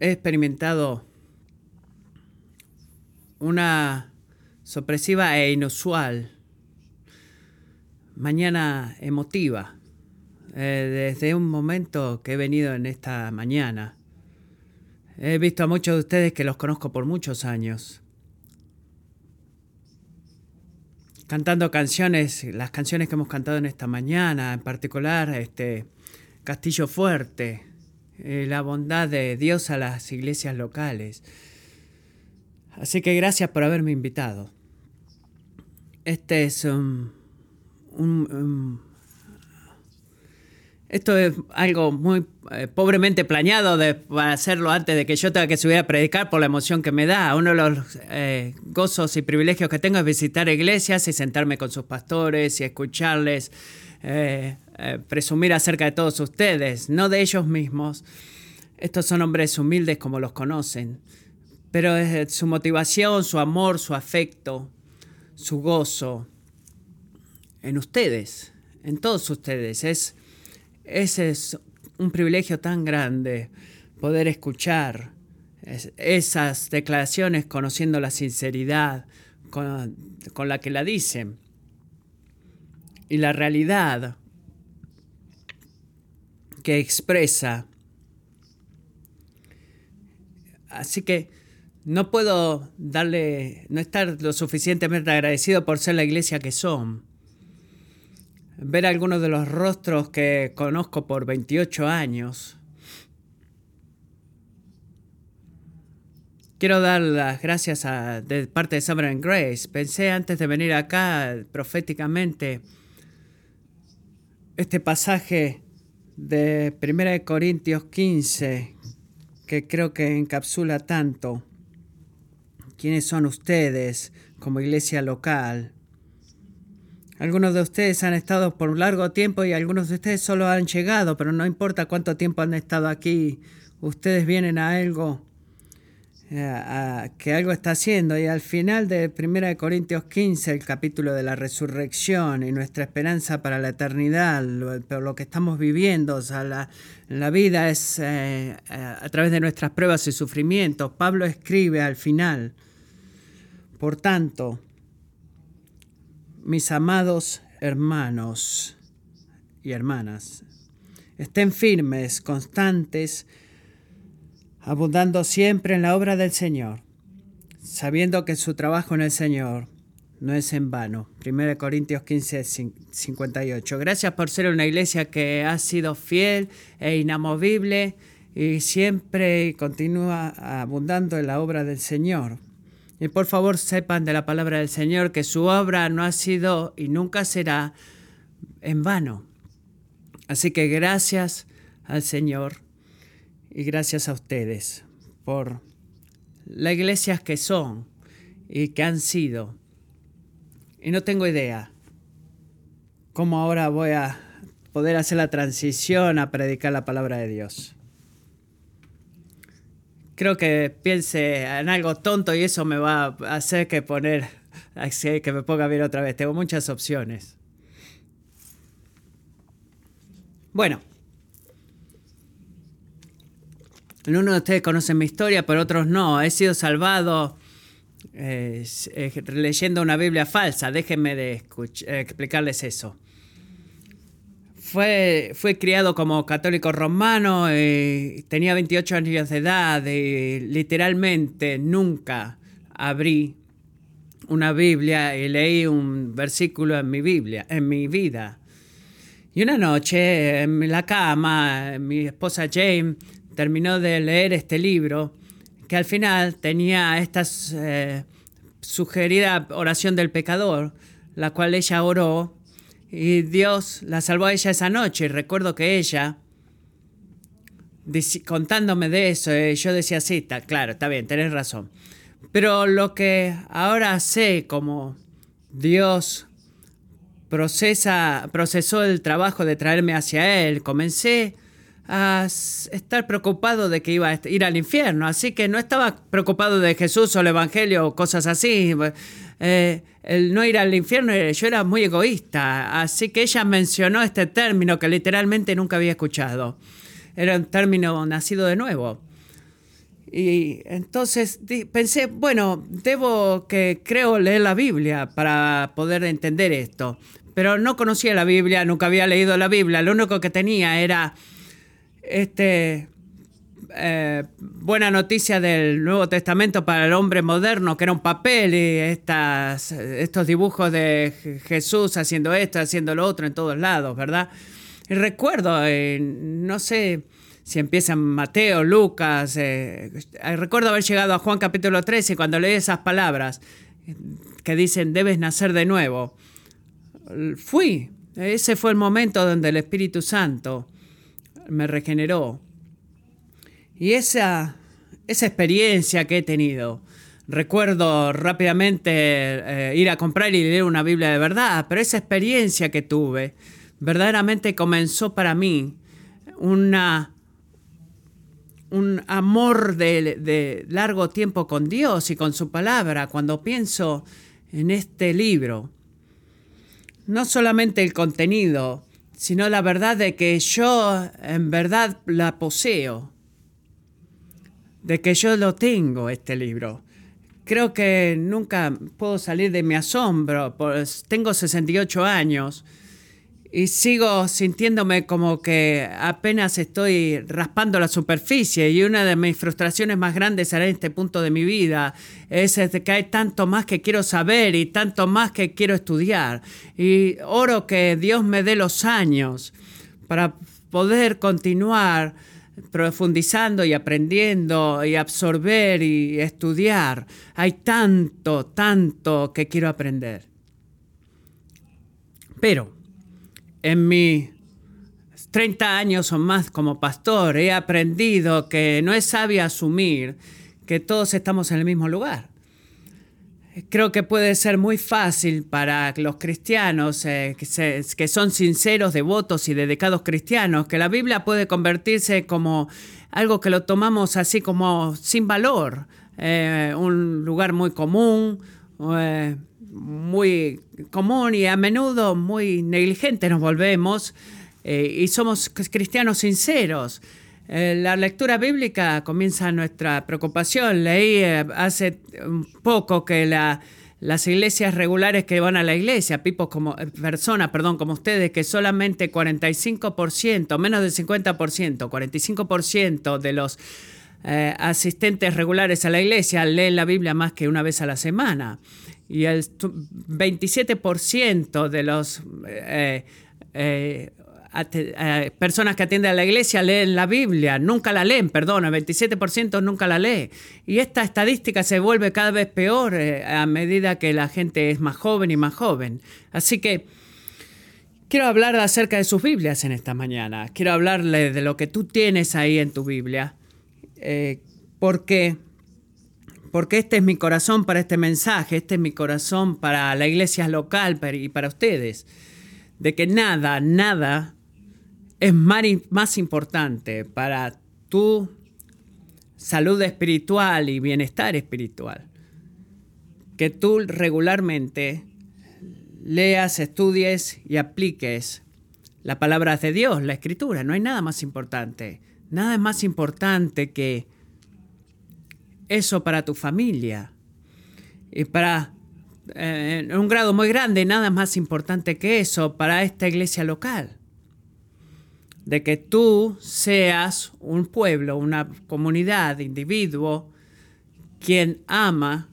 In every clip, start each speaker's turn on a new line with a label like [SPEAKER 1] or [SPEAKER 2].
[SPEAKER 1] he experimentado una sorpresiva e inusual mañana emotiva eh, desde un momento que he venido en esta mañana. He visto a muchos de ustedes que los conozco por muchos años. Cantando canciones, las canciones que hemos cantado en esta mañana, en particular este Castillo Fuerte, eh, la bondad de Dios a las iglesias locales. Así que gracias por haberme invitado. Este es un, esto es algo muy eh, pobremente planeado de, para hacerlo antes de que yo tenga que subir a predicar por la emoción que me da. Uno de los eh, gozos y privilegios que tengo es visitar iglesias y sentarme con sus pastores y escucharles presumir acerca de todos ustedes, no de ellos mismos. Estos son hombres humildes como los conocen, pero su motivación, su amor, su afecto, su gozo en ustedes, en todos ustedes. Es, ese es un privilegio tan grande poder escuchar esas declaraciones conociendo la sinceridad con, con la que la dicen y la realidad que expresa. Así que no puedo darle, no estar lo suficientemente agradecido por ser la iglesia que son. Ver algunos de los rostros que conozco por 28 años. Quiero dar las gracias de parte de Sovereign Grace. Pensé antes de venir acá proféticamente este pasaje de 1 Corintios 15 que creo que encapsula tanto quiénes son ustedes como iglesia local. Algunos de ustedes han estado por un largo tiempo y algunos de ustedes solo han llegado, pero no importa cuánto tiempo han estado aquí, ustedes vienen a algo eh, que algo está haciendo. Y al final de 1 Corintios 15, el capítulo de la resurrección y nuestra esperanza para la eternidad, lo, lo que estamos viviendo, o sea, la, la vida es eh, a través de nuestras pruebas y sufrimientos. Pablo escribe al final, por tanto, mis amados hermanos y hermanas, estén firmes, constantes, abundando siempre en la obra del Señor, sabiendo que su trabajo en el Señor no es en vano. 1 Corintios 15, 58. Gracias por ser una iglesia que ha sido fiel e inamovible y siempre continúa abundando en la obra del Señor. Y por favor sepan de la palabra del Señor que su obra no ha sido y nunca será en vano. Así que gracias al Señor y gracias a ustedes por las iglesias que son y que han sido. Y no tengo idea cómo ahora voy a poder hacer la transición a predicar la palabra de Dios creo que piense en algo tonto y eso me va a hacer que poner, que me ponga bien otra vez. Tengo muchas opciones. Bueno. Uno de ustedes conoce mi historia, pero otros no. He sido salvado eh, leyendo una Biblia falsa. Déjenme de explicarles eso. Fue, fue criado como católico romano, y tenía 28 años de edad y literalmente nunca abrí una Biblia y leí un versículo en mi Biblia, en mi vida. Y una noche en la cama, mi esposa Jane terminó de leer este libro que al final tenía esta eh, sugerida oración del pecador, la cual ella oró y Dios la salvó a ella esa noche. Y recuerdo que ella, contándome de eso, eh, yo decía, sí, está, claro, está bien, tenés razón. Pero lo que ahora sé como Dios procesa, procesó el trabajo de traerme hacia Él, comencé a estar preocupado de que iba a ir al infierno. Así que no estaba preocupado de Jesús o el Evangelio o cosas así. Eh, el no ir al infierno, eh, yo era muy egoísta. Así que ella mencionó este término que literalmente nunca había escuchado. Era un término nacido de nuevo. Y entonces pensé, bueno, debo que creo leer la Biblia para poder entender esto. Pero no conocía la Biblia, nunca había leído la Biblia. Lo único que tenía era este eh, buena noticia del Nuevo Testamento para el hombre moderno, que era un papel y estas, estos dibujos de Jesús haciendo esto, haciendo lo otro en todos lados, ¿verdad? Y recuerdo, eh, no sé si empieza Mateo, Lucas, eh, recuerdo haber llegado a Juan capítulo 13 cuando leí esas palabras que dicen debes nacer de nuevo. Fui, ese fue el momento donde el Espíritu Santo me regeneró. Y esa, esa experiencia que he tenido, recuerdo rápidamente eh, ir a comprar y leer una Biblia de verdad, pero esa experiencia que tuve verdaderamente comenzó para mí una un amor de, largo tiempo con Dios y con su palabra cuando pienso en este libro. No solamente el contenido, sino la verdad de que yo en verdad la poseo, de que yo lo tengo, este libro. Creo que nunca puedo salir de mi asombro, pues tengo 68 años y sigo sintiéndome como que apenas estoy raspando la superficie y una de mis frustraciones más grandes en este punto de mi vida es que hay tanto más que quiero saber y tanto más que quiero estudiar y oro que Dios me dé los años para poder continuar profundizando y aprendiendo y absorber y estudiar. Hay tanto, tanto que quiero aprender. Pero en mis 30 años o más como pastor he aprendido que no es sabio asumir que todos estamos en el mismo lugar. Creo que puede ser muy fácil para los cristianos eh, que, son sinceros, devotos y dedicados cristianos, que la Biblia puede convertirse como algo que lo tomamos así como sin valor, eh, un lugar muy común, eh, muy común y a menudo muy negligente nos volvemos eh, y somos cristianos sinceros. Eh, la lectura bíblica comienza nuestra preocupación. Leí eh, hace poco que las iglesias regulares que van a la iglesia, pipos como personas, perdón, como ustedes, que solamente 45%, menos del 50%, 45% de los asistentes regulares a la iglesia leen la Biblia más que una vez a la semana y el 27% de las eh, eh, eh, personas que atienden a la iglesia leen la Biblia, nunca la leen, perdón, el 27% nunca la lee. Y esta estadística se vuelve cada vez peor a medida que la gente es más joven y más joven. Así que quiero hablar acerca de sus Biblias en esta mañana. Quiero hablarle de lo que tú tienes ahí en tu Biblia. porque porque este es mi corazón para este mensaje, este es mi corazón para la iglesia local y para ustedes, de que nada, nada es más importante para tu salud espiritual y bienestar espiritual, que tú regularmente leas, estudies y apliques la palabra de Dios, la escritura. No hay nada más importante. Nada es más importante que eso para tu familia. Y para, eh, en un grado muy grande, nada más importante que eso para esta iglesia local. De que tú seas un pueblo, una comunidad, individuo, quien ama,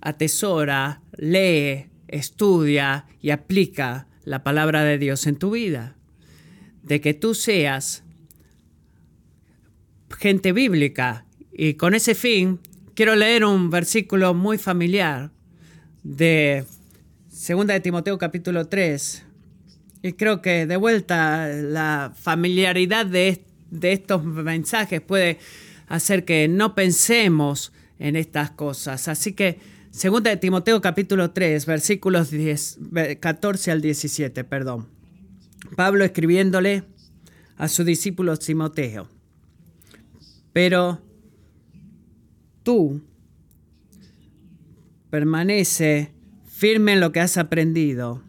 [SPEAKER 1] atesora, lee, estudia y aplica la palabra de Dios en tu vida. De que tú seas gente bíblica y con ese fin quiero leer un versículo muy familiar de 2 de Timoteo capítulo 3. Y creo que de vuelta la familiaridad de, estos mensajes puede hacer que no pensemos en estas cosas. Así que 2 de Timoteo capítulo 3, versículos 14 al 17, perdón. Pablo escribiéndole a su discípulo Timoteo. Pero tú permanece firme en lo que has aprendido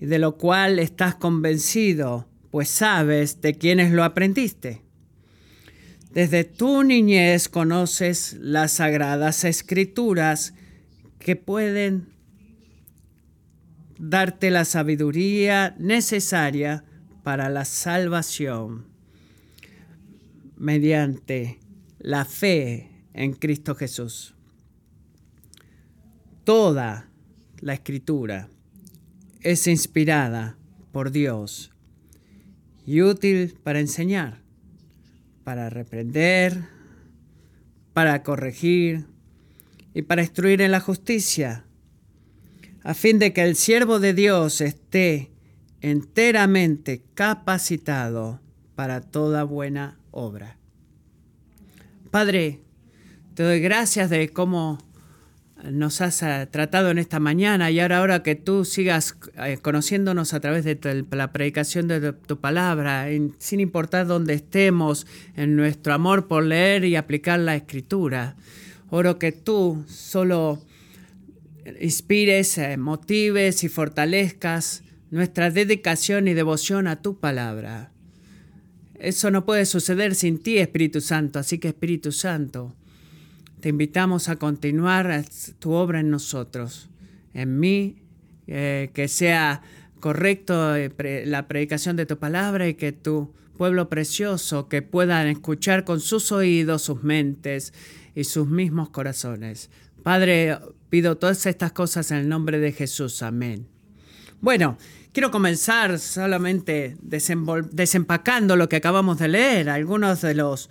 [SPEAKER 1] y de lo cual estás convencido, pues sabes de quiénes lo aprendiste. Desde tu niñez conoces las sagradas escrituras que pueden darte la sabiduría necesaria para la salvación mediante la fe en Cristo Jesús. Toda la escritura es inspirada por Dios y útil para enseñar, para reprender, para corregir y para instruir en la justicia, a fin de que el siervo de Dios esté enteramente capacitado para toda buena obra. Padre, te doy gracias de cómo nos has eh, tratado en esta mañana y ahora, ahora que tú sigas eh, conociéndonos a través de la predicación de tu palabra, sin importar dónde estemos, en nuestro amor por leer y aplicar la escritura. Oro que tú solo inspires, eh, motives y fortalezcas nuestra dedicación y devoción a tu palabra. Eso no puede suceder sin ti, Espíritu Santo, así que Espíritu Santo, te invitamos a continuar tu obra en nosotros, en mí, eh, que sea correcto eh, la predicación de tu palabra y que tu pueblo precioso, que puedan escuchar con sus oídos, sus mentes y sus mismos corazones. Padre, pido todas estas cosas en el nombre de Jesús. Amén. Bueno, quiero comenzar solamente desempacando lo que acabamos de leer, algunos de los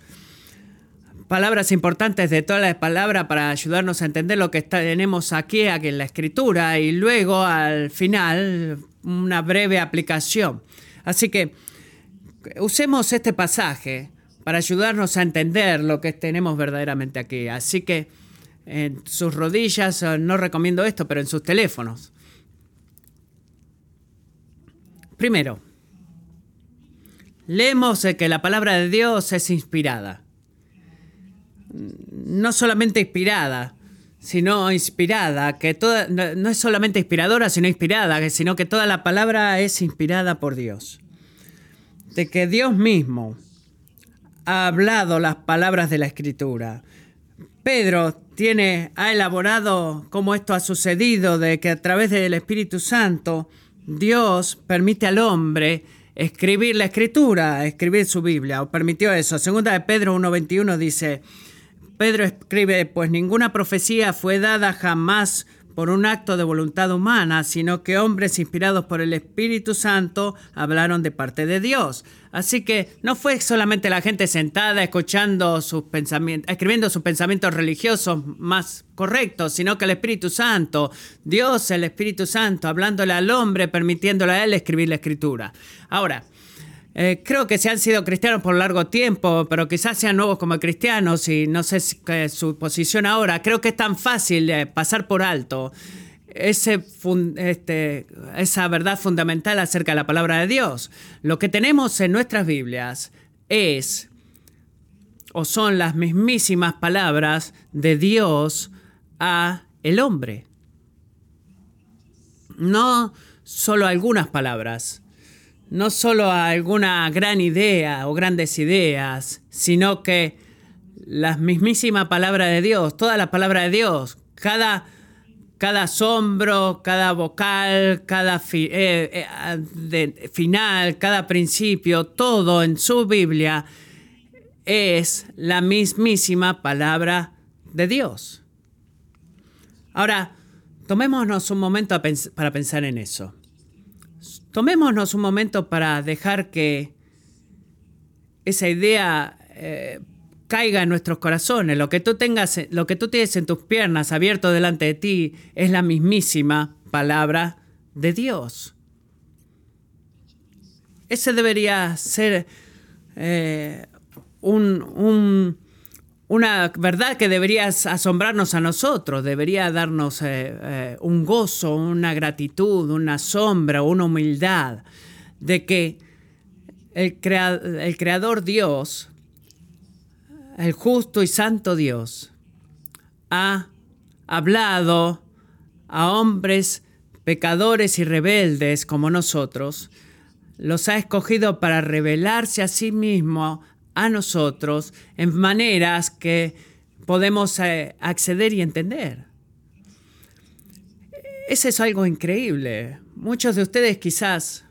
[SPEAKER 1] palabras importantes de toda la palabra para ayudarnos a entender lo que tenemos aquí, aquí en la escritura y luego al final una breve aplicación. Así que usemos este pasaje para ayudarnos a entender lo que tenemos verdaderamente aquí. Así que en sus rodillas, no recomiendo esto, pero en sus teléfonos. Primero, leemos que la palabra de Dios es inspirada. No solamente inspirada, sino inspirada, que toda, no es solamente inspiradora, sino inspirada, sino que toda la palabra es inspirada por Dios. De que Dios mismo ha hablado las palabras de la Escritura. Pedro tiene, ha elaborado cómo esto ha sucedido, de que a través del Espíritu Santo Dios permite al hombre escribir la escritura, escribir su Biblia, o permitió eso. Segunda de Pedro 1.21 dice, Pedro escribe, pues ninguna profecía fue dada jamás por un acto de voluntad humana, sino que hombres inspirados por el Espíritu Santo hablaron de parte de Dios. Así que no fue solamente la gente sentada escuchando sus pensamientos, escribiendo sus pensamientos religiosos más correctos, sino que el Espíritu Santo, Dios, el Espíritu Santo, hablándole al hombre, permitiéndole a él escribir la escritura. Ahora, eh, creo que se han sido cristianos por largo tiempo, pero quizás sean nuevos como cristianos y no sé su posición ahora. Creo que es tan fácil pasar por alto ese este, esa verdad fundamental acerca de la palabra de Dios. Lo que tenemos en nuestras Biblias es o son las mismísimas palabras de Dios a el hombre. No solo algunas palabras no solo a alguna gran idea o grandes ideas, sino que la mismísima palabra de Dios, toda la palabra de Dios, cada, cada asombro, cada vocal, cada eh, eh, final, cada principio, todo en su Biblia es la mismísima palabra de Dios. Ahora, tomémonos un momento para pensar en eso. Tomémonos un momento para dejar que esa idea eh, caiga en nuestros corazones. Lo que tú tengas, lo que tú tienes en tus piernas abierto delante de ti es la mismísima palabra de Dios. Ese debería ser eh, un una verdad que debería asombrarnos a nosotros, debería darnos eh, eh, un gozo, una gratitud, una sombra, una humildad de que el, el Creador Dios, el justo y santo Dios, ha hablado a hombres pecadores y rebeldes como nosotros, los ha escogido para revelarse a sí mismo a nosotros en maneras que podemos eh, acceder y entender. Ese es algo increíble. Muchos de ustedes quizás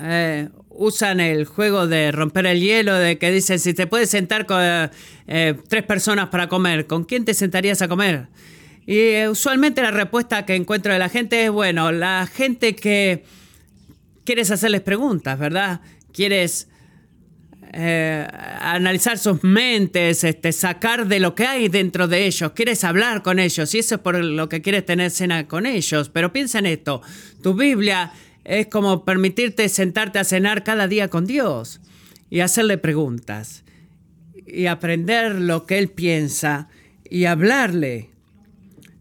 [SPEAKER 1] eh, usan el juego de romper el hielo, de que dicen, si te puedes sentar con eh, tres personas para comer, ¿con quién te sentarías a comer? Y usualmente la respuesta que encuentro de la gente es, bueno, la gente que quieres hacerles preguntas, ¿verdad? Quieres analizar sus mentes, este, sacar de lo que hay dentro de ellos, quieres hablar con ellos y eso es por lo que quieres tener cena con ellos. Pero piensa en esto, tu Biblia es como permitirte sentarte a cenar cada día con Dios y hacerle preguntas y aprender lo que Él piensa y hablarle.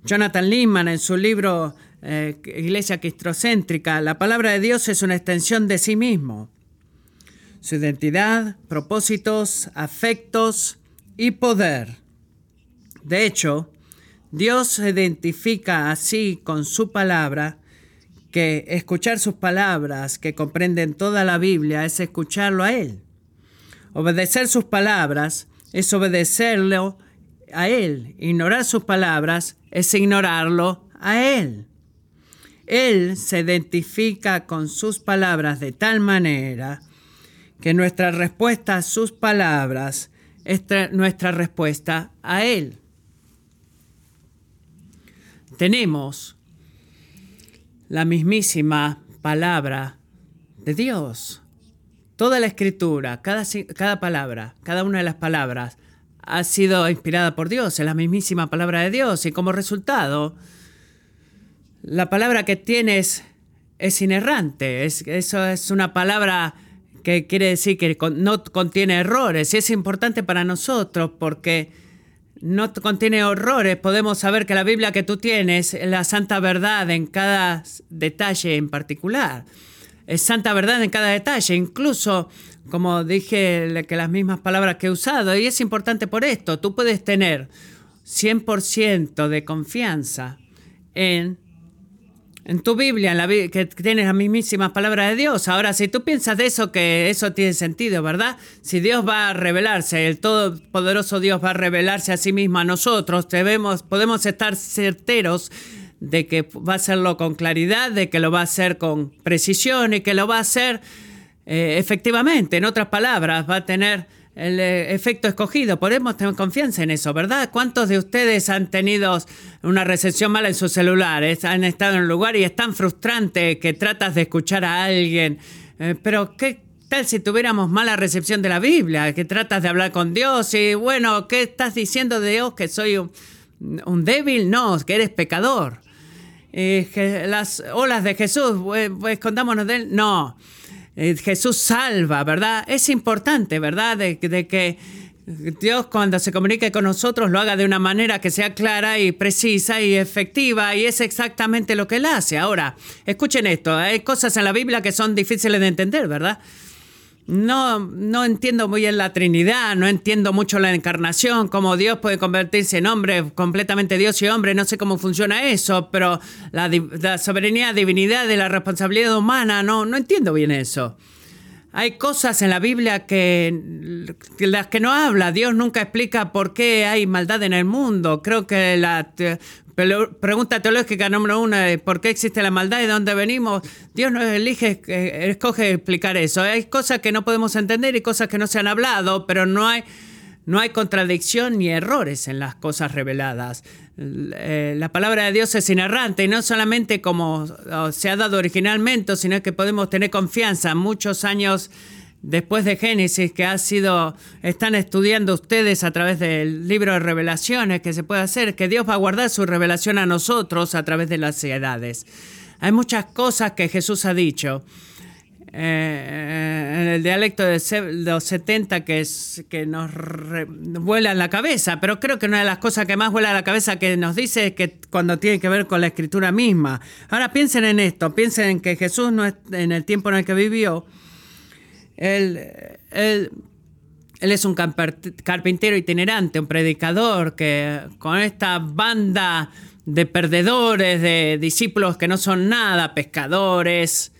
[SPEAKER 1] Jonathan Lehman en su libro eh, Iglesia Cristocéntrica, la palabra de Dios es una extensión de sí mismo. Su identidad, propósitos, afectos y poder. De hecho, Dios se identifica así con su palabra que escuchar sus palabras, que comprenden toda la Biblia, es escucharlo a Él. Obedecer sus palabras es obedecerlo a Él. Ignorar sus palabras es ignorarlo a Él. Él se identifica con sus palabras de tal manera que nuestra respuesta a sus palabras es nuestra respuesta a Él. Tenemos la mismísima palabra de Dios. Toda la escritura, cada, cada, palabra, cada una de las palabras ha sido inspirada por Dios, es la mismísima palabra de Dios y como resultado, la palabra que tienes es inerrante, es, eso es una palabra que quiere decir que no contiene errores y es importante para nosotros porque no contiene horrores, podemos saber que la Biblia que tú tienes es la santa verdad en cada detalle en particular. Es santa verdad en cada detalle, incluso, como dije, que las mismas palabras que he usado. Y es importante por esto, tú puedes tener 100% de confianza en en tu Biblia, en la, que tienes las mismísimas palabras de Dios. Ahora, si tú piensas de eso, que eso tiene sentido, ¿verdad? Si Dios va a revelarse, el todopoderoso Dios va a revelarse a sí mismo a nosotros, debemos, podemos estar certeros de que va a hacerlo con claridad, de que lo va a hacer con precisión y que lo va a hacer eh, efectivamente. En otras palabras, va a tener el eh, efecto escogido. Podemos tener confianza en eso, ¿verdad? ¿Cuántos de ustedes han tenido una recepción mala en sus celulares? Han estado en un lugar y es tan frustrante que tratas de escuchar a alguien. Eh, pero ¿qué tal si tuviéramos mala recepción de la Biblia? Que tratas de hablar con Dios y bueno, ¿qué estás diciendo de Dios? ¿Que soy un, débil? No, que eres pecador. que las olas de Jesús, pues, contámonos de él. No. Eh, Jesús salva, ¿verdad? Es importante, ¿verdad? De, que Dios cuando se comunique con nosotros lo haga de una manera que sea clara y precisa y efectiva y es exactamente lo que Él hace. Ahora, escuchen esto, hay cosas en la Biblia que son difíciles de entender, ¿verdad? No, no entiendo muy bien la Trinidad, no entiendo mucho la encarnación, cómo Dios puede convertirse en hombre, completamente Dios y hombre, no sé cómo funciona eso, pero la, soberanía, divinidad de la responsabilidad humana, no, no entiendo bien eso. Hay cosas en la Biblia que, las que no habla. Dios nunca explica por qué hay maldad en el mundo. Creo que la pregunta teológica número uno es ¿por qué existe la maldad y de dónde venimos? Dios nos elige, eh, escoge explicar eso. Hay cosas que no podemos entender y cosas que no se han hablado, pero no hay, no hay contradicción ni errores en las cosas reveladas. Eh, la palabra de Dios es inerrante y no solamente como se ha dado originalmente, sino que podemos tener confianza muchos años después de Génesis que ha sido, están estudiando ustedes a través del libro de revelaciones que se puede hacer, que Dios va a guardar su revelación a nosotros a través de las edades. Hay muchas cosas que Jesús ha dicho. Eh, en el dialecto de los 70 que, es, que nos vuela en la cabeza, pero creo que una de las cosas que más vuela a la cabeza que nos dice es que cuando tiene que ver con la escritura misma. Ahora piensen en esto, piensen en que Jesús no es, en el tiempo en el que vivió, él, él, es un carpintero itinerante, un predicador que con esta banda de perdedores, de discípulos que no son nada, pescadores,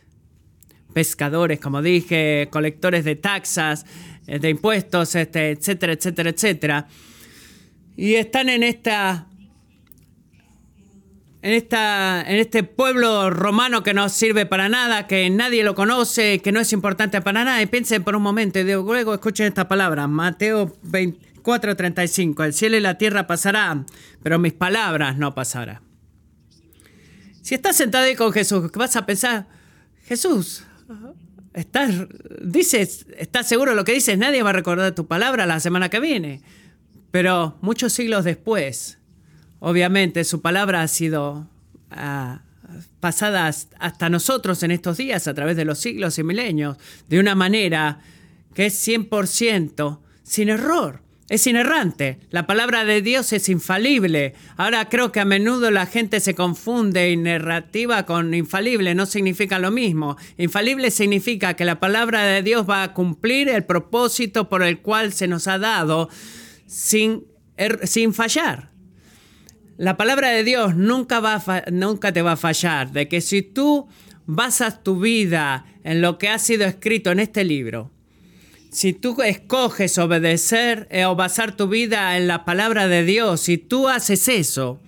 [SPEAKER 1] pescadores, como dije, colectores de taxas, de impuestos, este, etcétera, etcétera, etcétera. Y están en esta en, esta, en este pueblo romano que no sirve para nada, que nadie lo conoce, que no es importante para nada. Y piensen por un momento, y luego escuchen esta palabra, Mateo 24:35, el cielo y la tierra pasarán, pero mis palabras no pasarán. Si estás sentado ahí con Jesús, ¿qué vas a pensar? Jesús, estás, dices, estás seguro de lo que dices, nadie va a recordar tu palabra la semana que viene. Pero muchos siglos después, Obviamente su palabra ha sido ah, pasada hasta nosotros en estos días a través de los siglos y milenios de una manera que es 100% sin error. Es inerrante. La palabra de Dios es infalible. Ahora creo que a menudo la gente se confunde narrativa con infalible. No significa lo mismo. Infalible significa que la palabra de Dios va a cumplir el propósito por el cual se nos ha dado sin, er, sin fallar. La palabra de Dios nunca, va nunca te va a fallar, de que si tú basas tu vida en lo que ha sido escrito en este libro, si tú escoges obedecer eh, o basar tu vida en la palabra de Dios, si tú haces eso,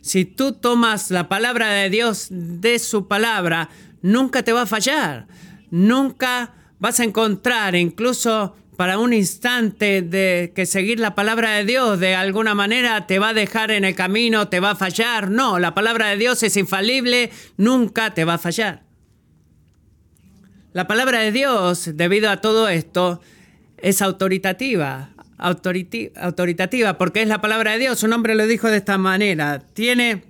[SPEAKER 1] si tú tomas la palabra de Dios de su palabra, nunca te va a fallar. Nunca vas a encontrar, incluso para un instante de que seguir la palabra de Dios de alguna manera te va a dejar en el camino, te va a fallar. No, la palabra de Dios es infalible, nunca te va a fallar. La palabra de Dios, debido a todo esto, es autoritativa, autoritativa, porque es la palabra de Dios. Un hombre lo dijo de esta manera. Tiene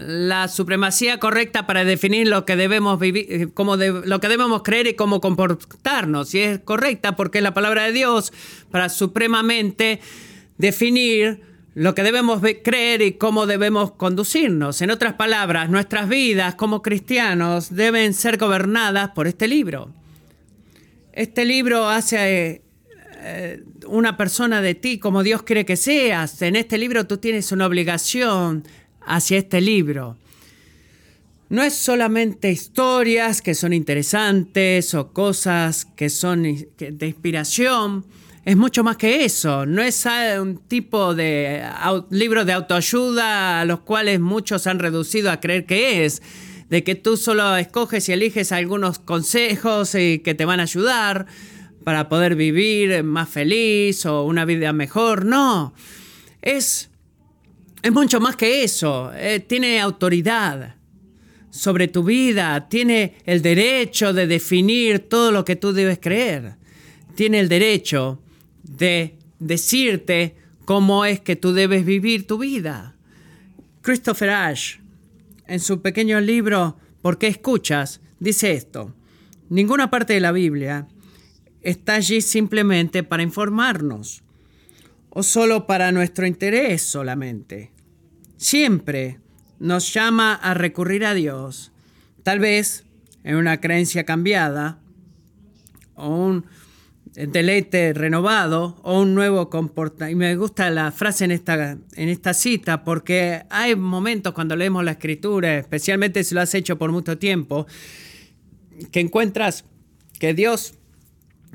[SPEAKER 1] la supremacía correcta para definir lo que debemos vivir, como lo que debemos creer y cómo comportarnos. Y es correcta porque es la palabra de Dios para supremamente definir lo que debemos creer y cómo debemos conducirnos. En otras palabras, nuestras vidas como cristianos deben ser gobernadas por este libro. Este libro hace eh, una persona de ti como Dios quiere que seas. En este libro tú tienes una obligación hacia este libro. No es solamente historias que son interesantes o cosas que son de inspiración, es mucho más que eso. No es un tipo de libro de autoayuda a los cuales muchos han reducido a creer que es, de que tú solo escoges y eliges algunos consejos y que te van a ayudar para poder vivir más feliz o una vida mejor. No, es es mucho más que eso. Eh, tiene autoridad sobre tu vida. Tiene el derecho de definir todo lo que tú debes creer. Tiene el derecho de decirte cómo es que tú debes vivir tu vida. Christopher Ash, en su pequeño libro ¿Por qué escuchas?, dice esto. Ninguna parte de la Biblia está allí simplemente para informarnos o solo para nuestro interés solamente. Siempre nos llama a recurrir a Dios, tal vez en una creencia cambiada o un deleite renovado o un nuevo comportamiento. Y me gusta la frase en esta, en esta cita porque hay momentos cuando leemos la escritura, especialmente si lo has hecho por mucho tiempo, que encuentras que Dios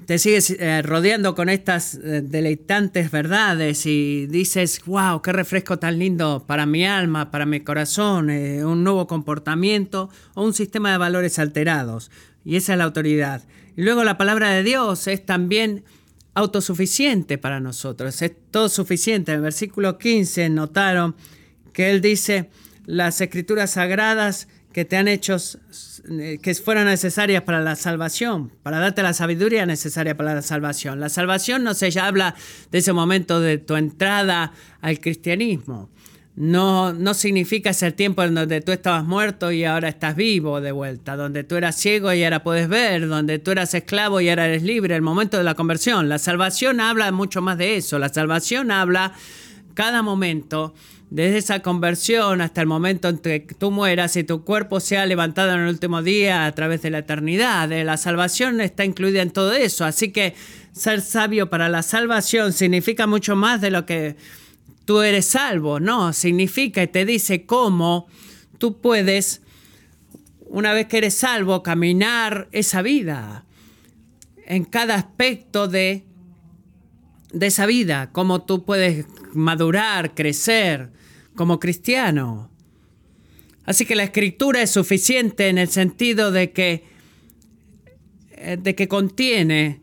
[SPEAKER 1] te sigues eh, rodeando con estas eh, deleitantes verdades y dices, wow, qué refresco tan lindo para mi alma, para mi corazón, eh, un nuevo comportamiento o un sistema de valores alterados. Y esa es la autoridad. Luego la palabra de Dios es también autosuficiente para nosotros, es todo suficiente. En el versículo 15 notaron que él dice, las escrituras sagradas que te han hecho eh, que fueran necesarias para la salvación, para darte la sabiduría necesaria para la salvación. La salvación no se habla de ese momento de tu entrada al cristianismo. No, no significa ese tiempo en donde tú estabas muerto y ahora estás vivo de vuelta, donde tú eras ciego y ahora puedes ver, donde tú eras esclavo y ahora eres libre, el momento de la conversión. La salvación habla mucho más de eso. La salvación habla cada momento desde esa conversión hasta el momento en que tú mueras y tu cuerpo sea levantado en el último día a través de la eternidad. Eh, la salvación está incluida en todo eso. Así que ser sabio para la salvación significa mucho más de lo que tú eres salvo. No, significa y te dice cómo tú puedes, una vez que eres salvo, caminar esa vida. en cada aspecto de, de esa vida, cómo tú puedes madurar, crecer como cristiano. Así que la escritura es suficiente en el sentido de que, eh, de que contiene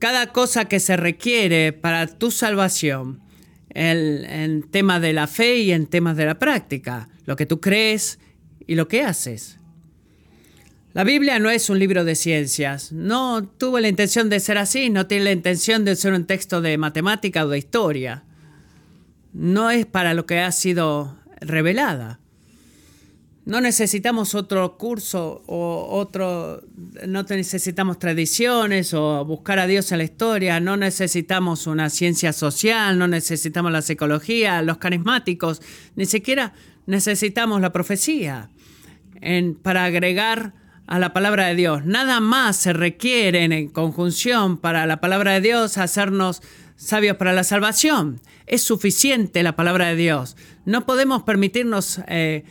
[SPEAKER 1] cada cosa que se requiere para tu salvación en temas de la fe y en temas de la práctica, lo que tú crees y lo que haces. La Biblia no es un libro de ciencias, no tuvo la intención de ser así, no tiene la intención de ser un texto de matemática o de historia. No es para lo que ha sido revelada. No necesitamos otro curso o otro, no necesitamos tradiciones o buscar a Dios en la historia, no necesitamos una ciencia social, no necesitamos la psicología, los carismáticos, ni siquiera necesitamos la profecía para agregar a la palabra de Dios. Nada más se requiere en conjunción para la palabra de Dios hacernos sabios para la salvación. Es suficiente la palabra de Dios. No podemos permitirnos eh,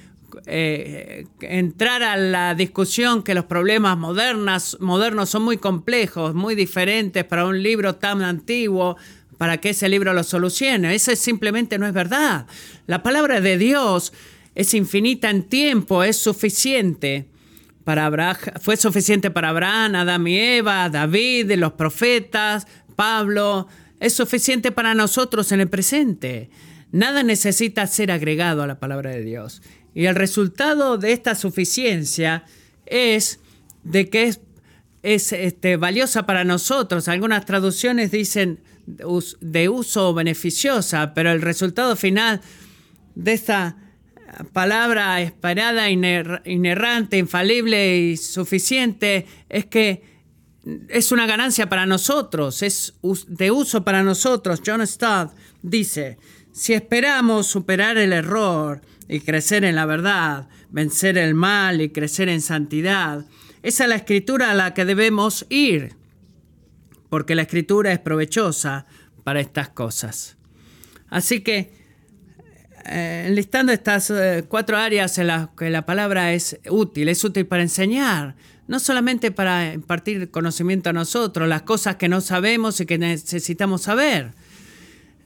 [SPEAKER 1] eh, entrar a la discusión que los problemas modernas, modernos son muy complejos, muy diferentes para un libro tan antiguo, para que ese libro lo solucione. Eso simplemente no es verdad. La palabra de Dios es infinita en tiempo, es suficiente. Para Abraham, fue suficiente para Abraham, Adán y Eva, David, los profetas, Pablo. Es suficiente para nosotros en el presente. Nada necesita ser agregado a la palabra de Dios. Y el resultado de esta suficiencia es de que es, es este, valiosa para nosotros. Algunas traducciones dicen de uso beneficiosa, pero el resultado final de esta palabra esperada, inerrante, infalible y suficiente es que es una ganancia para nosotros, es de uso para nosotros. John Stott dice, si esperamos superar el error, y crecer en la verdad, vencer el mal y crecer en santidad. Esa es la escritura a la que debemos ir, porque la escritura es provechosa para estas cosas. Así que, eh, enlistando estas eh, cuatro áreas en las que la palabra es útil, es útil para enseñar, no solamente para impartir conocimiento a nosotros, las cosas que no sabemos y que necesitamos saber,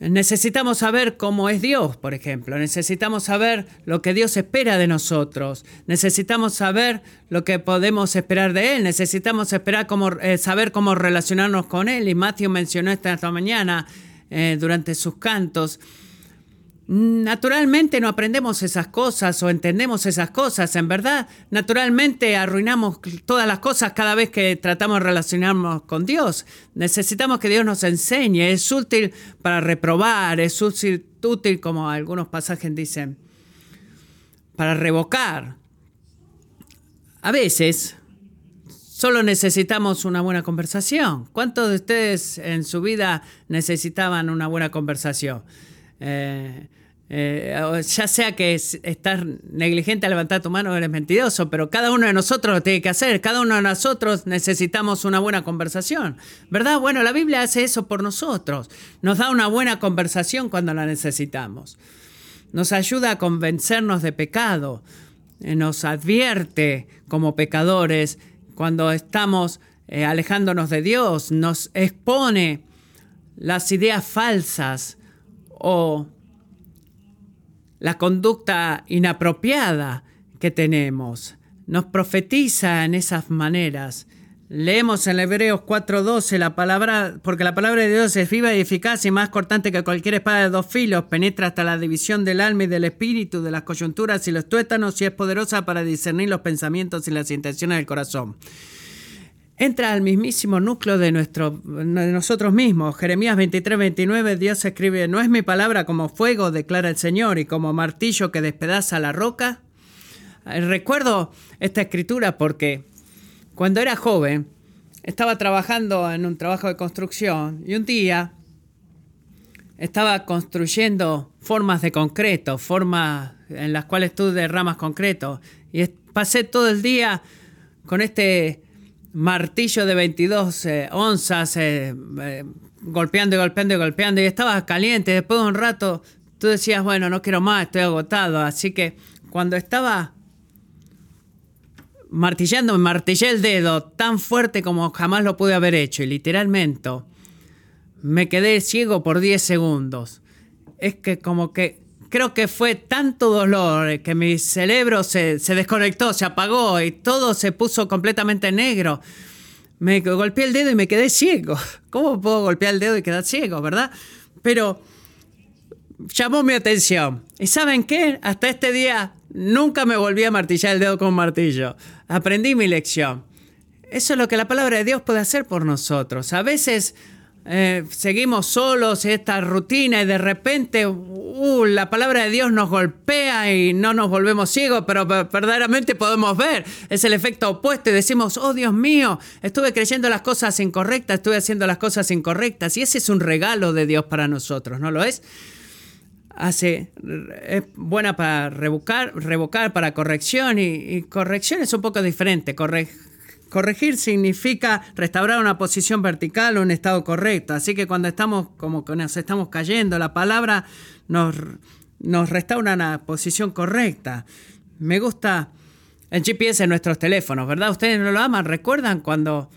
[SPEAKER 1] Necesitamos saber cómo es Dios, por ejemplo. Necesitamos saber lo que Dios espera de nosotros. Necesitamos saber lo que podemos esperar de Él. Necesitamos esperar cómo, eh, saber cómo relacionarnos con Él. Y Matthew mencionó esta mañana eh, durante sus cantos. Naturalmente no aprendemos esas cosas o entendemos esas cosas. En verdad, naturalmente arruinamos todas las cosas cada vez que tratamos de relacionarnos con Dios. Necesitamos que Dios nos enseñe. Es útil para reprobar, es útil, como algunos pasajes dicen, para revocar. A veces solo necesitamos una buena conversación. ¿Cuántos de ustedes en su vida necesitaban una buena conversación? Eh, eh, ya sea que estás negligente a levantar tu mano, eres mentiroso, pero cada uno de nosotros lo tiene que hacer. Cada uno de nosotros necesitamos una buena conversación, ¿verdad? Bueno, la Biblia hace eso por nosotros. Nos da una buena conversación cuando la necesitamos. Nos ayuda a convencernos de pecado. Eh, nos advierte como pecadores cuando estamos eh, alejándonos de Dios. Nos expone las ideas falsas o la conducta inapropiada que tenemos. Nos profetiza en esas maneras. Leemos en Hebreos 4:12 la palabra, porque la palabra de Dios es viva y eficaz y más cortante que cualquier espada de dos filos, penetra hasta la división del alma y del espíritu, de las coyunturas y los tuétanos y es poderosa para discernir los pensamientos y las intenciones del corazón entra al mismísimo núcleo de, nuestro, nosotros mismos. Jeremías 23, 29, Dios escribe, ¿no es mi palabra como fuego, declara el Señor, y como martillo que despedaza la roca? Eh, recuerdo esta escritura porque cuando era joven estaba trabajando en un trabajo de construcción y un día estaba construyendo formas de concreto, formas en las cuales tú derramas concreto. Y pasé todo el día con este martillo de 22 eh, onzas, eh, eh, golpeando y golpeando y golpeando, y estaba caliente. Después de un rato, tú decías, bueno, no quiero más, estoy agotado. Así que cuando estaba martillando, me martillé el dedo tan fuerte como jamás lo pude haber hecho y literalmente me quedé ciego por 10 segundos. Es que como que creo que fue tanto dolor que mi cerebro se, se desconectó, se apagó y todo se puso completamente negro. Me golpeé el dedo y me quedé ciego. ¿Cómo puedo golpear el dedo y quedar ciego, verdad? Pero llamó mi atención. ¿Y saben qué? Hasta este día nunca me volví a martillar el dedo con un martillo. Aprendí mi lección. Eso es lo que la palabra de Dios puede hacer por nosotros. A veces eh, seguimos solos esta rutina y de repente uh, la palabra de Dios nos golpea y no nos volvemos ciegos, pero verdaderamente podemos ver. Es el efecto opuesto y decimos, oh Dios mío, estuve creyendo las cosas incorrectas, estuve haciendo las cosas incorrectas. Y ese es un regalo de Dios para nosotros, ¿no lo es? hace, es buena para revocar, revocar para corrección y, corrección es un poco diferente. Corregir significa restaurar una posición vertical o un estado correcto. Así que cuando estamos como que nos estamos cayendo, la palabra nos, nos restaura una posición correcta. Me gusta el GPS en nuestros teléfonos, ¿verdad? Ustedes no lo aman. ¿Recuerdan cuando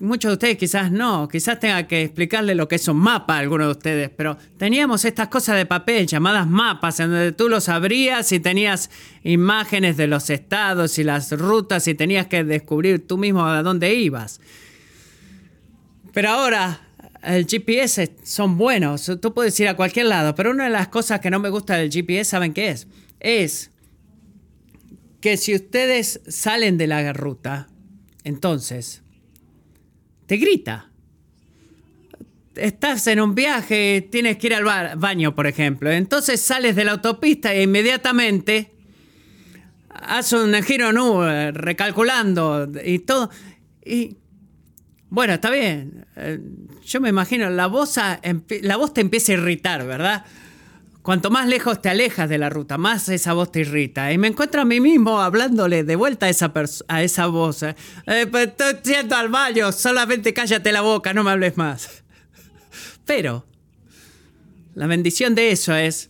[SPEAKER 1] muchos de ustedes quizás no, quizás tenga que explicarle lo que es un mapa a algunos de ustedes, pero teníamos estas cosas de papel llamadas mapas, en donde tú lo sabrías y tenías imágenes de los estados y las rutas y tenías que descubrir tú mismo a dónde ibas. Pero ahora el GPS son buenos, tú puedes ir a cualquier lado, pero una de las cosas que no me gusta del GPS, ¿saben qué es? Es que si ustedes salen de la ruta, entonces te grita. Estás en un viaje, tienes que ir al baño, por ejemplo. Entonces sales de la autopista e inmediatamente haces un giro nu, recalculando y todo. Y bueno, está bien. Eh, yo me imagino, la voz, la voz te empieza a irritar, ¿verdad? Cuanto más lejos te alejas de la ruta, más esa voz te irrita. Y me encuentro a mí mismo hablándole de vuelta a esa, a esa voz. Eh, eh pues estoy yendo al baño, solamente cállate la boca, no me hables más. Pero la bendición de eso es,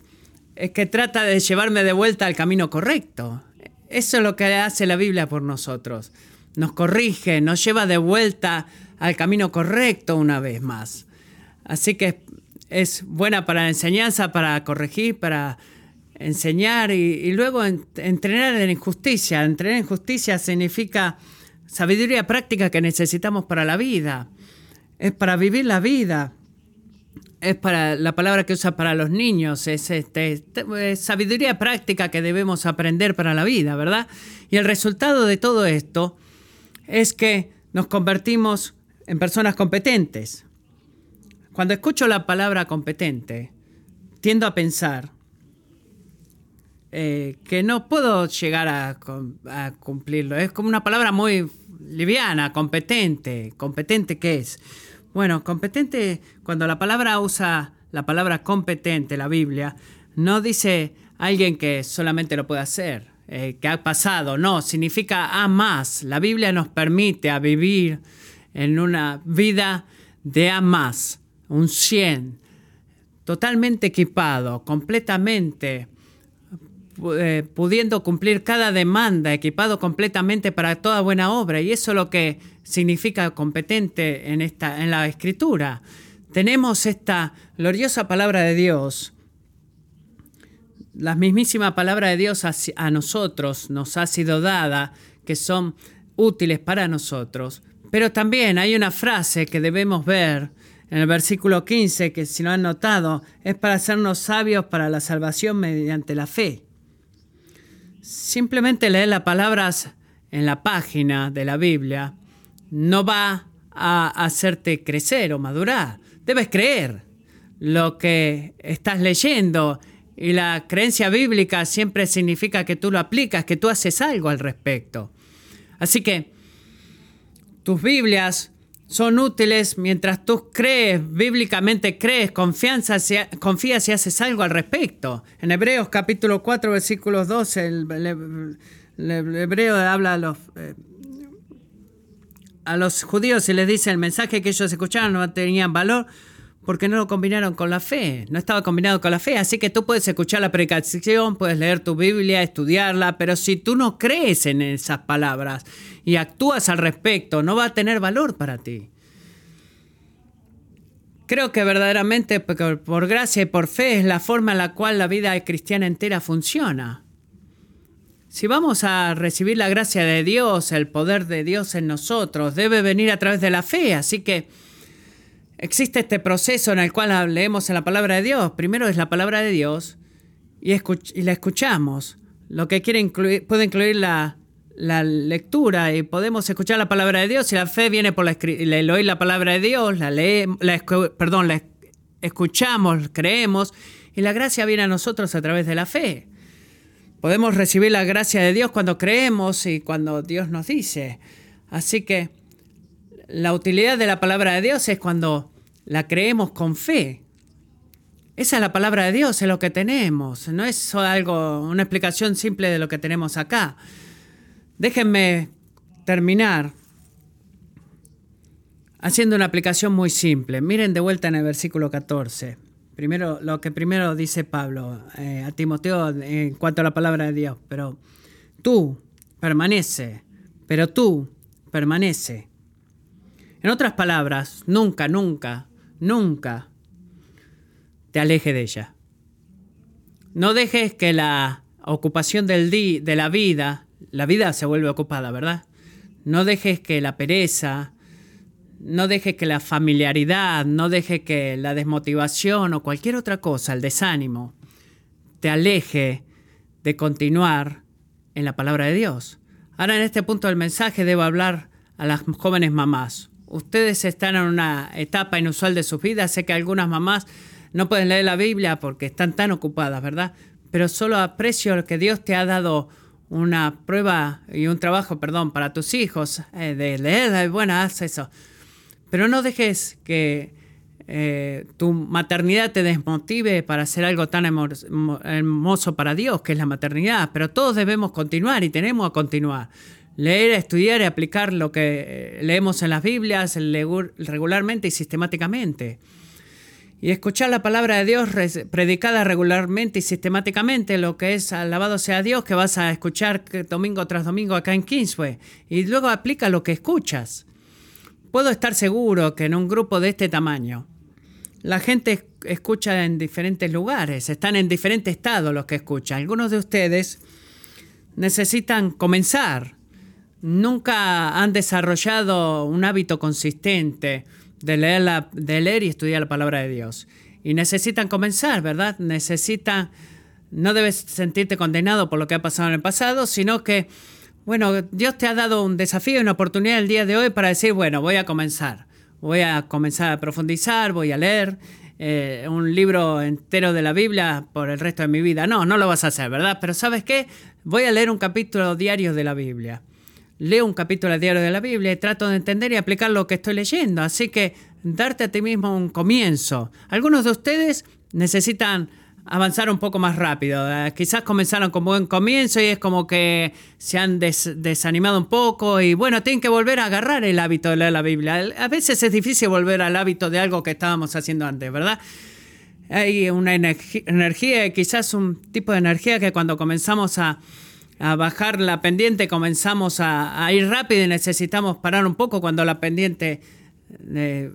[SPEAKER 1] es que trata de llevarme de vuelta al camino correcto. Eso es lo que hace la Biblia por nosotros. Nos corrige, nos lleva de vuelta al camino correcto una vez más. Así que es buena para la enseñanza, para corregir, para enseñar y, luego entrenar en justicia. Entrenar en justicia significa sabiduría práctica que necesitamos para la vida. Es para vivir la vida. Es para la palabra que usa para los niños. Es, este, es sabiduría práctica que debemos aprender para la vida, ¿verdad? Y el resultado de todo esto es que nos convertimos en personas competentes. Cuando escucho la palabra competente, tiendo a pensar eh, que no puedo llegar a, cumplirlo. Es como una palabra muy liviana, competente. ¿Competente qué es? Bueno, competente, cuando la palabra usa la palabra competente, la Biblia, no dice alguien que solamente lo puede hacer, eh, que ha pasado, no, significa a más. La Biblia nos permite a vivir en una vida de a más un 100, totalmente equipado, completamente eh, pudiendo cumplir cada demanda, equipado completamente para toda buena obra. Y eso es lo que significa competente en, esta, en la escritura. Tenemos esta gloriosa palabra de Dios. La mismísima palabra de Dios a nosotros nos ha sido dada, que son útiles para nosotros. Pero también hay una frase que debemos ver en el versículo 15, que si lo han notado, es para hacernos sabios para la salvación mediante la fe. Simplemente leer las palabras en la página de la Biblia no va a hacerte crecer o madurar. Debes creer lo que estás leyendo y la creencia bíblica siempre significa que tú lo aplicas, que tú haces algo al respecto. Así que tus Biblias son útiles mientras tú crees, bíblicamente crees, confianza, confías y haces algo al respecto. En Hebreos capítulo 4, versículos 12, el, hebreo habla a los, eh, a los judíos y les dice el mensaje que ellos escucharon no tenían valor porque no lo combinaron con la fe, no estaba combinado con la fe, así que tú puedes escuchar la predicación, puedes leer tu Biblia, estudiarla, pero si tú no crees en esas palabras y actúas al respecto, no va a tener valor para ti. Creo que verdaderamente por gracia y por fe es la forma en la cual la vida cristiana entera funciona. Si vamos a recibir la gracia de Dios, el poder de Dios en nosotros, debe venir a través de la fe, así que existe este proceso en el cual leemos en la palabra de Dios. Primero es la palabra de Dios y, la escuchamos. Lo que quiere incluir, puede incluir la, lectura y podemos escuchar la palabra de Dios y la fe viene por la, el oír la palabra de Dios, la, perdón, la escuchamos, creemos y la gracia viene a nosotros a través de la fe. Podemos recibir la gracia de Dios cuando creemos y cuando Dios nos dice. Así que la utilidad de la palabra de Dios es cuando la creemos con fe. Esa es la palabra de Dios, es lo que tenemos. No es algo, una explicación simple de lo que tenemos acá. Déjenme terminar haciendo una aplicación muy simple. Miren de vuelta en el versículo 14. Primero, lo que primero dice Pablo eh, a Timoteo en cuanto a la palabra de Dios. Pero tú permanece, pero tú permanece. En otras palabras, nunca, nunca nunca te aleje de ella. No dejes que la ocupación del día, de la vida, la vida se vuelve ocupada, ¿verdad? No dejes que la pereza, no dejes que la familiaridad, no dejes que la desmotivación o cualquier otra cosa, el desánimo, te aleje de continuar en la palabra de Dios. Ahora en este punto del mensaje debo hablar a las jóvenes mamás ustedes están en una etapa inusual de sus vidas. Sé que algunas mamás no pueden leer la Biblia porque están tan ocupadas, ¿verdad? Pero solo aprecio que Dios te ha dado una prueba y un trabajo, perdón, para tus hijos eh, de leer. Bueno, haz eso. Pero no dejes que eh, tu maternidad te desmotive para hacer algo tan hermoso para Dios, que es la maternidad. Pero todos debemos continuar y tenemos a continuar leer, estudiar y aplicar lo que eh, leemos en las Biblias regularmente y sistemáticamente. Y escuchar la palabra de Dios predicada regularmente y sistemáticamente, lo que es alabado sea Dios, que vas a escuchar domingo tras domingo acá en Kingsway. Y luego aplica lo que escuchas. Puedo estar seguro que en un grupo de este tamaño, la gente escucha en diferentes lugares, están en diferentes estados los que escuchan. Algunos de ustedes necesitan comenzar nunca han desarrollado un hábito consistente de leer, de leer y estudiar la palabra de Dios. Y necesitan comenzar, ¿verdad? Necesitan, no debes sentirte condenado por lo que ha pasado en el pasado, sino que, bueno, Dios te ha dado un desafío una oportunidad el día de hoy para decir, bueno, voy a comenzar. Voy a comenzar a profundizar, voy a leer eh, un libro entero de la Biblia por el resto de mi vida. No, no lo vas a hacer, ¿verdad? Pero ¿sabes qué? Voy a leer un capítulo diario de la Biblia leo un capítulo diario de la Biblia y trato de entender y aplicar lo que estoy leyendo. Así que darte a ti mismo un comienzo. Algunos de ustedes necesitan avanzar un poco más rápido. Eh, quizás comenzaron con buen comienzo y es como que se han desanimado un poco y bueno, tienen que volver a agarrar el hábito de leer la Biblia. A veces es difícil volver al hábito de algo que estábamos haciendo antes, ¿verdad? Hay una energía, quizás un tipo de energía que cuando comenzamos a a bajar la pendiente, comenzamos a, ir rápido y necesitamos parar un poco cuando la pendiente eh,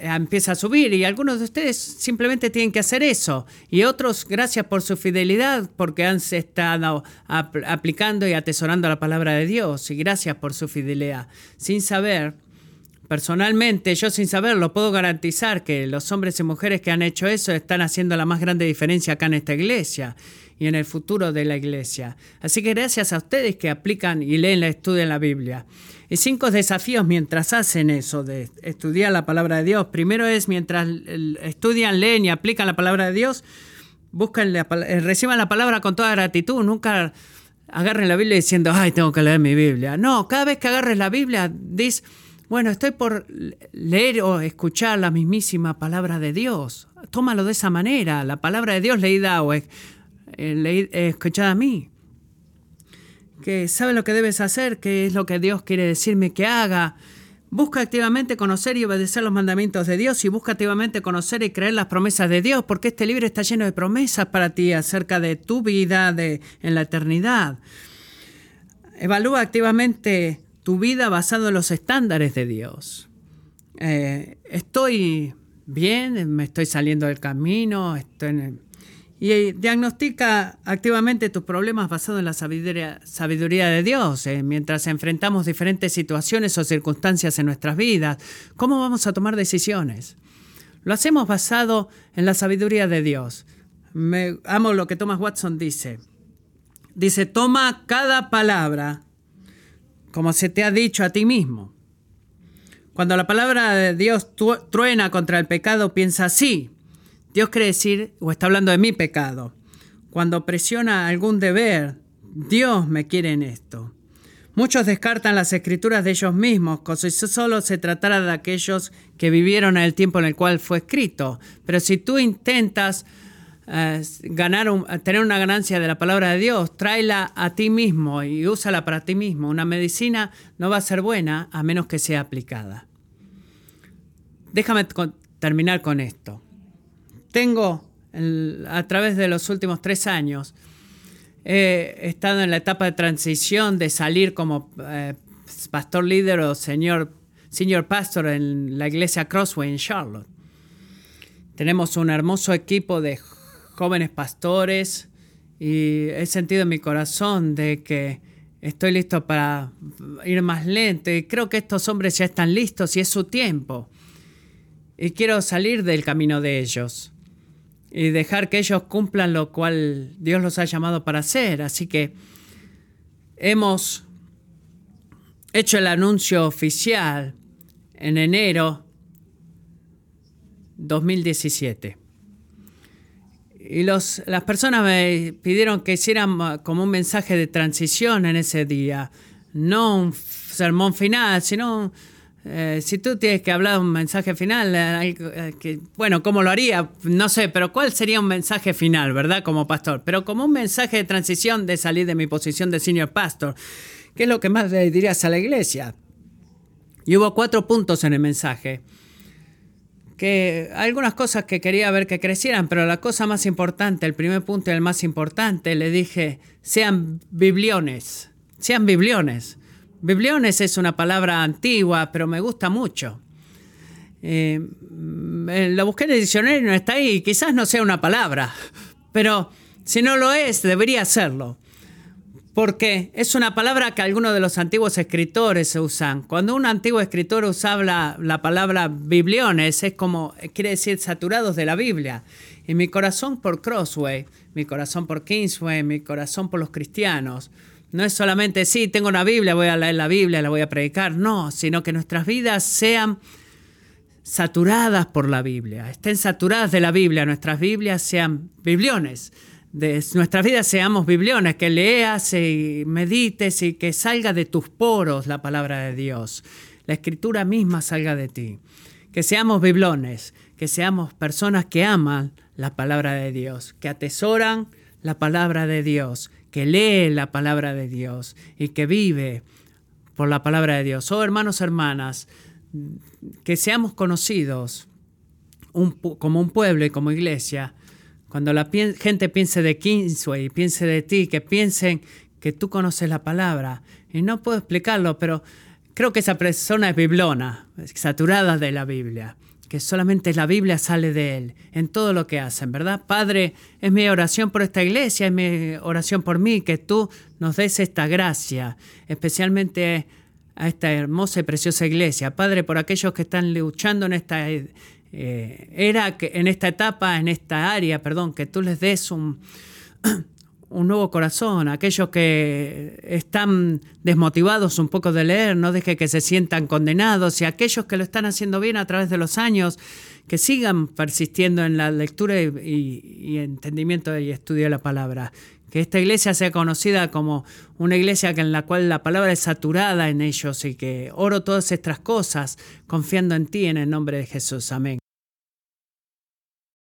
[SPEAKER 1] empieza a subir. Y algunos de ustedes simplemente tienen que hacer eso. Y otros gracias por su fidelidad porque han estado aplicando y atesorando la palabra de Dios. Y gracias por su fidelidad. Sin saber Personalmente, yo sin saberlo, puedo garantizar que los hombres y mujeres que han hecho eso están haciendo la más grande diferencia acá en esta iglesia y en el futuro de la iglesia. Así que gracias a ustedes que aplican y leen, la estudian la Biblia. Y cinco desafíos mientras hacen eso, de estudiar la palabra de Dios. Primero es mientras estudian, leen y aplican la palabra de Dios, buscan eh, reciban la palabra con toda gratitud. Nunca agarren la Biblia diciendo, ay, tengo que leer mi Biblia. No, cada vez que agarres la Biblia, dices, bueno, estoy por leer o escuchar la mismísima palabra de Dios. Tómalo de esa manera, la palabra de Dios leída o eh, escuchada a mí. Que sabe lo que debes hacer, qué es lo que Dios quiere decirme que haga. Busca activamente conocer y obedecer los mandamientos de Dios y busca activamente conocer y creer las promesas de Dios, porque este libro está lleno de promesas para ti acerca de tu vida de, en la eternidad. Evalúa activamente tu vida basado en los estándares de Dios. Eh, estoy bien, me estoy saliendo del camino, y diagnostica activamente tus problemas basado en la sabiduría, de Dios, eh, mientras enfrentamos diferentes situaciones o circunstancias en nuestras vidas. ¿Cómo vamos a tomar decisiones? Lo hacemos basado en la sabiduría de Dios. Me amo lo que Thomas Watson dice. Dice, toma cada palabra como se te ha dicho a ti mismo. Cuando la palabra de Dios truena contra el pecado, piensa así. Dios quiere decir, o está hablando de mi pecado. Cuando presiona algún deber, Dios me quiere en esto. Muchos descartan las escrituras de ellos mismos, como si solo se tratara de aquellos que vivieron en el tiempo en el cual fue escrito. Pero si tú intentas eh, ganar tener una ganancia de la palabra de Dios, tráela a ti mismo y úsala para ti mismo. Una medicina no va a ser buena a menos que sea aplicada. Déjame terminar con esto tengo, a través de los últimos tres años, he estado en la etapa de transición de salir como eh, pastor líder o señor, senior pastor en la iglesia Crossway en Charlotte. Tenemos un hermoso equipo de jóvenes pastores y he sentido en mi corazón de que estoy listo para ir más lento y creo que estos hombres ya están listos y es su tiempo. Y quiero salir del camino de ellos y dejar que ellos cumplan lo cual Dios los ha llamado para hacer. Así que hemos hecho el anuncio oficial en enero 2017. Y los, las personas me pidieron que hicieran como un mensaje de transición en ese día, no un sermón final, sino eh, si tú tienes que hablar un mensaje final, eh, eh, bueno, ¿cómo lo haría? No sé, pero ¿cuál sería un mensaje final, verdad? Como pastor. Pero como un mensaje de transición de salir de mi posición de senior pastor, ¿qué es lo que más le dirías a la iglesia? Y hubo cuatro puntos en el mensaje. Que algunas cosas que quería ver que crecieran, pero la cosa más importante, el primer punto y el más importante, le dije, sean bibliones, sean bibliones. Bibliones es una palabra antigua, pero me gusta mucho. Eh, lo busqué en el diccionario no está ahí. Quizás no sea una palabra, pero si no lo es, debería serlo. Porque es una palabra que algunos de los antiguos escritores usan. Cuando un antiguo escritor usaba la, palabra bibliones, es como, quiere decir saturados de la Biblia. Y mi corazón por Crossway, mi corazón por Kingsway, mi corazón por los cristianos, no es solamente, sí, tengo una Biblia, voy a leer la Biblia, la voy a predicar. No, sino que nuestras vidas sean saturadas por la Biblia, estén saturadas de la Biblia, nuestras Biblias sean bibliones, de nuestras vidas seamos bibliones, que leas y medites y que salga de tus poros la palabra de Dios, la escritura misma salga de ti, que seamos biblones, que seamos personas que aman la palabra de Dios, que atesoran la palabra de Dios, que lee la palabra de Dios y que vive por la palabra de Dios. Oh hermanos, hermanas, que seamos conocidos como un pueblo y como iglesia, cuando la gente piense de Kingsway, piense de ti, que piensen que tú conoces la palabra. Y no puedo explicarlo, pero creo que esa persona es biblona, saturada de la Biblia que solamente la Biblia sale de él en todo lo que hacen, ¿verdad? Padre, es mi oración por esta iglesia, es mi oración por mí, que tú nos des esta gracia, especialmente a esta hermosa y preciosa iglesia. Padre, por aquellos que están luchando en esta eh, era, en esta etapa, en esta área, perdón, que tú les des un, un nuevo corazón, aquellos que están desmotivados un poco de leer, no deje que se sientan condenados y aquellos que lo están haciendo bien a través de los años, que sigan persistiendo en la lectura y, entendimiento y estudio de la palabra. Que esta iglesia sea conocida como una iglesia en la cual la palabra es saturada en ellos y que oro todas estas cosas confiando en ti en el nombre de Jesús. Amén.